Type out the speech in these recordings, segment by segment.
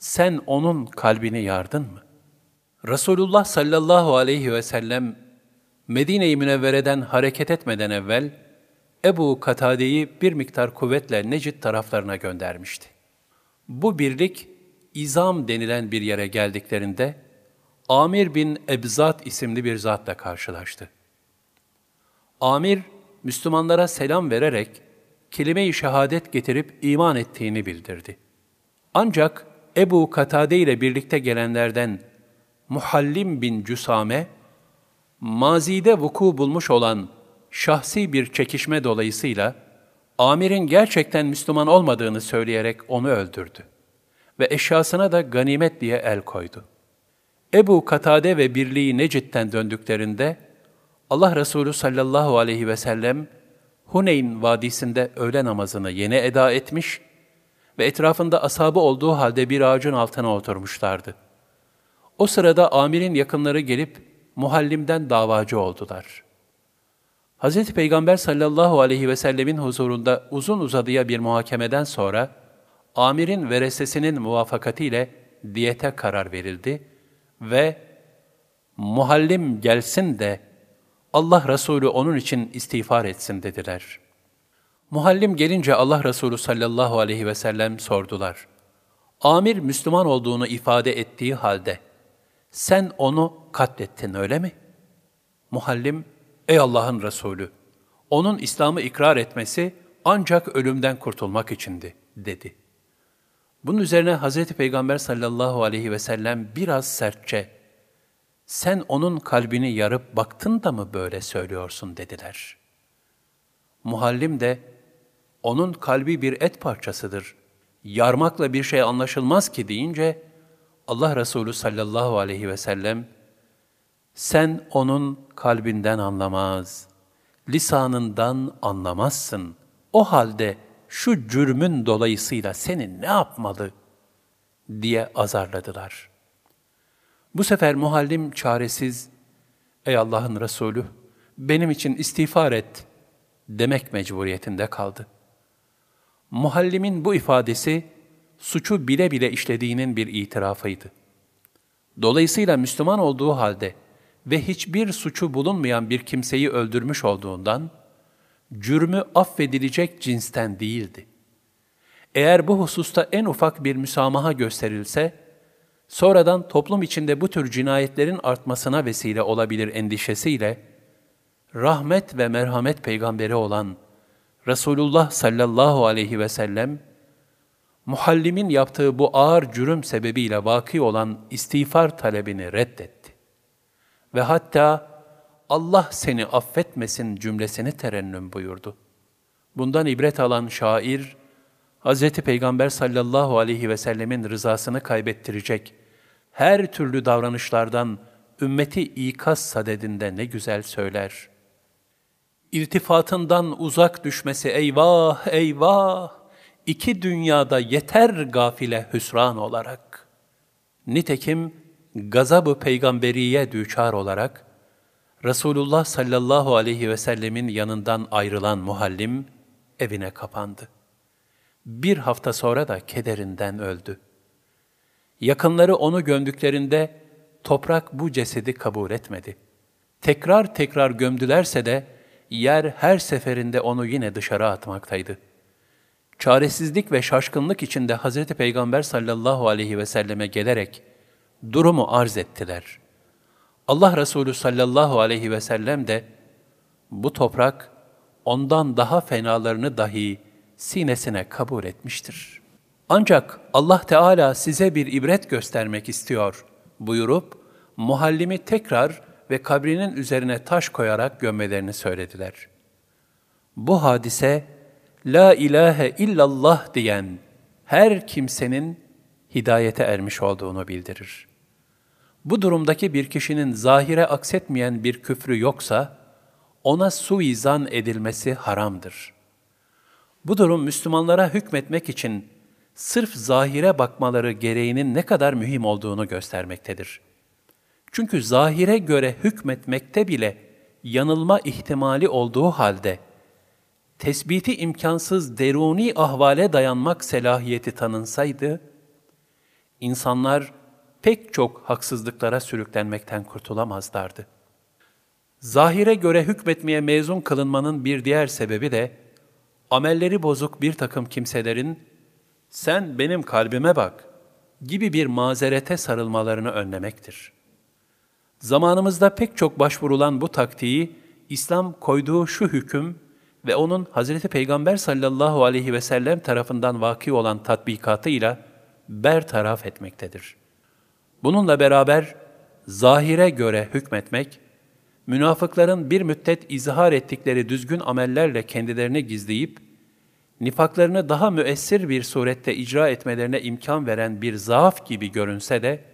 sen onun kalbini yardın mı? Resulullah sallallahu aleyhi ve sellem Medine-i Münevvere'den hareket etmeden evvel Ebu Katade'yi bir miktar kuvvetle Necid taraflarına göndermişti. Bu birlik İzam denilen bir yere geldiklerinde Amir bin Ebzat isimli bir zatla karşılaştı. Amir, Müslümanlara selam vererek kelime-i şehadet getirip iman ettiğini bildirdi. Ancak Ebu Katade ile birlikte gelenlerden Muhallim bin Cüsame, mazide vuku bulmuş olan şahsi bir çekişme dolayısıyla amirin gerçekten Müslüman olmadığını söyleyerek onu öldürdü ve eşyasına da ganimet diye el koydu. Ebu Katade ve birliği Necid'den döndüklerinde Allah Resulü sallallahu aleyhi ve sellem Huneyn vadisinde öğle namazını yeni eda etmiş ve etrafında asabı olduğu halde bir ağacın altına oturmuşlardı. O sırada amirin yakınları gelip muhallimden davacı oldular. Hz. Peygamber sallallahu aleyhi ve sellemin huzurunda uzun uzadıya bir muhakemeden sonra, amirin veresesinin muvafakatiyle diyete karar verildi ve muhallim gelsin de Allah Resulü onun için istiğfar etsin dediler. Muhallim gelince Allah Resulü sallallahu aleyhi ve sellem sordular. Amir Müslüman olduğunu ifade ettiği halde, sen onu katlettin öyle mi? Muhallim, ey Allah'ın Resulü, onun İslam'ı ikrar etmesi ancak ölümden kurtulmak içindi, dedi. Bunun üzerine Hz. Peygamber sallallahu aleyhi ve sellem biraz sertçe, sen onun kalbini yarıp baktın da mı böyle söylüyorsun dediler. Muhallim de, onun kalbi bir et parçasıdır. Yarmakla bir şey anlaşılmaz ki deyince, Allah Resulü sallallahu aleyhi ve sellem, sen onun kalbinden anlamaz, lisanından anlamazsın. O halde şu cürmün dolayısıyla seni ne yapmalı diye azarladılar. Bu sefer muhallim çaresiz, ey Allah'ın Resulü, benim için istiğfar et demek mecburiyetinde kaldı. Muhallimin bu ifadesi, suçu bile bile işlediğinin bir itirafıydı. Dolayısıyla Müslüman olduğu halde ve hiçbir suçu bulunmayan bir kimseyi öldürmüş olduğundan, cürmü affedilecek cinsten değildi. Eğer bu hususta en ufak bir müsamaha gösterilse, sonradan toplum içinde bu tür cinayetlerin artmasına vesile olabilir endişesiyle, rahmet ve merhamet peygamberi olan Resulullah sallallahu aleyhi ve sellem, muhallimin yaptığı bu ağır cürüm sebebiyle vaki olan istiğfar talebini reddetti. Ve hatta Allah seni affetmesin cümlesini terennüm buyurdu. Bundan ibret alan şair, Hz. Peygamber sallallahu aleyhi ve sellemin rızasını kaybettirecek her türlü davranışlardan ümmeti ikaz sadedinde ne güzel söyler. İltifatından uzak düşmesi eyvah eyvah, iki dünyada yeter gafile hüsran olarak. Nitekim gazabı peygamberiye düçar olarak, Resulullah sallallahu aleyhi ve sellemin yanından ayrılan muhallim evine kapandı. Bir hafta sonra da kederinden öldü. Yakınları onu gömdüklerinde toprak bu cesedi kabul etmedi. Tekrar tekrar gömdülerse de yer her seferinde onu yine dışarı atmaktaydı. Çaresizlik ve şaşkınlık içinde Hz. Peygamber sallallahu aleyhi ve selleme gelerek durumu arz ettiler. Allah Resulü sallallahu aleyhi ve sellem de bu toprak ondan daha fenalarını dahi sinesine kabul etmiştir. Ancak Allah Teala size bir ibret göstermek istiyor buyurup muhallimi tekrar ve kabrinin üzerine taş koyarak gömmelerini söylediler. Bu hadise La ilahe illallah diyen her kimsenin hidayete ermiş olduğunu bildirir. Bu durumdaki bir kişinin zahire aksetmeyen bir küfrü yoksa, ona suizan edilmesi haramdır. Bu durum Müslümanlara hükmetmek için sırf zahire bakmaları gereğinin ne kadar mühim olduğunu göstermektedir. Çünkü zahire göre hükmetmekte bile yanılma ihtimali olduğu halde, tesbiti imkansız deruni ahvale dayanmak selahiyeti tanınsaydı, insanlar pek çok haksızlıklara sürüklenmekten kurtulamazlardı. Zahire göre hükmetmeye mezun kılınmanın bir diğer sebebi de, amelleri bozuk bir takım kimselerin, sen benim kalbime bak gibi bir mazerete sarılmalarını önlemektir. Zamanımızda pek çok başvurulan bu taktiği, İslam koyduğu şu hüküm ve onun Hazreti Peygamber sallallahu aleyhi ve sellem tarafından vaki olan tatbikatıyla bertaraf etmektedir. Bununla beraber zahire göre hükmetmek, münafıkların bir müddet izhar ettikleri düzgün amellerle kendilerini gizleyip, nifaklarını daha müessir bir surette icra etmelerine imkan veren bir zaaf gibi görünse de,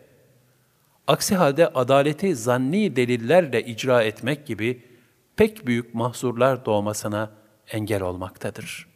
aksi halde adaleti zanni delillerle icra etmek gibi pek büyük mahzurlar doğmasına engel olmaktadır.''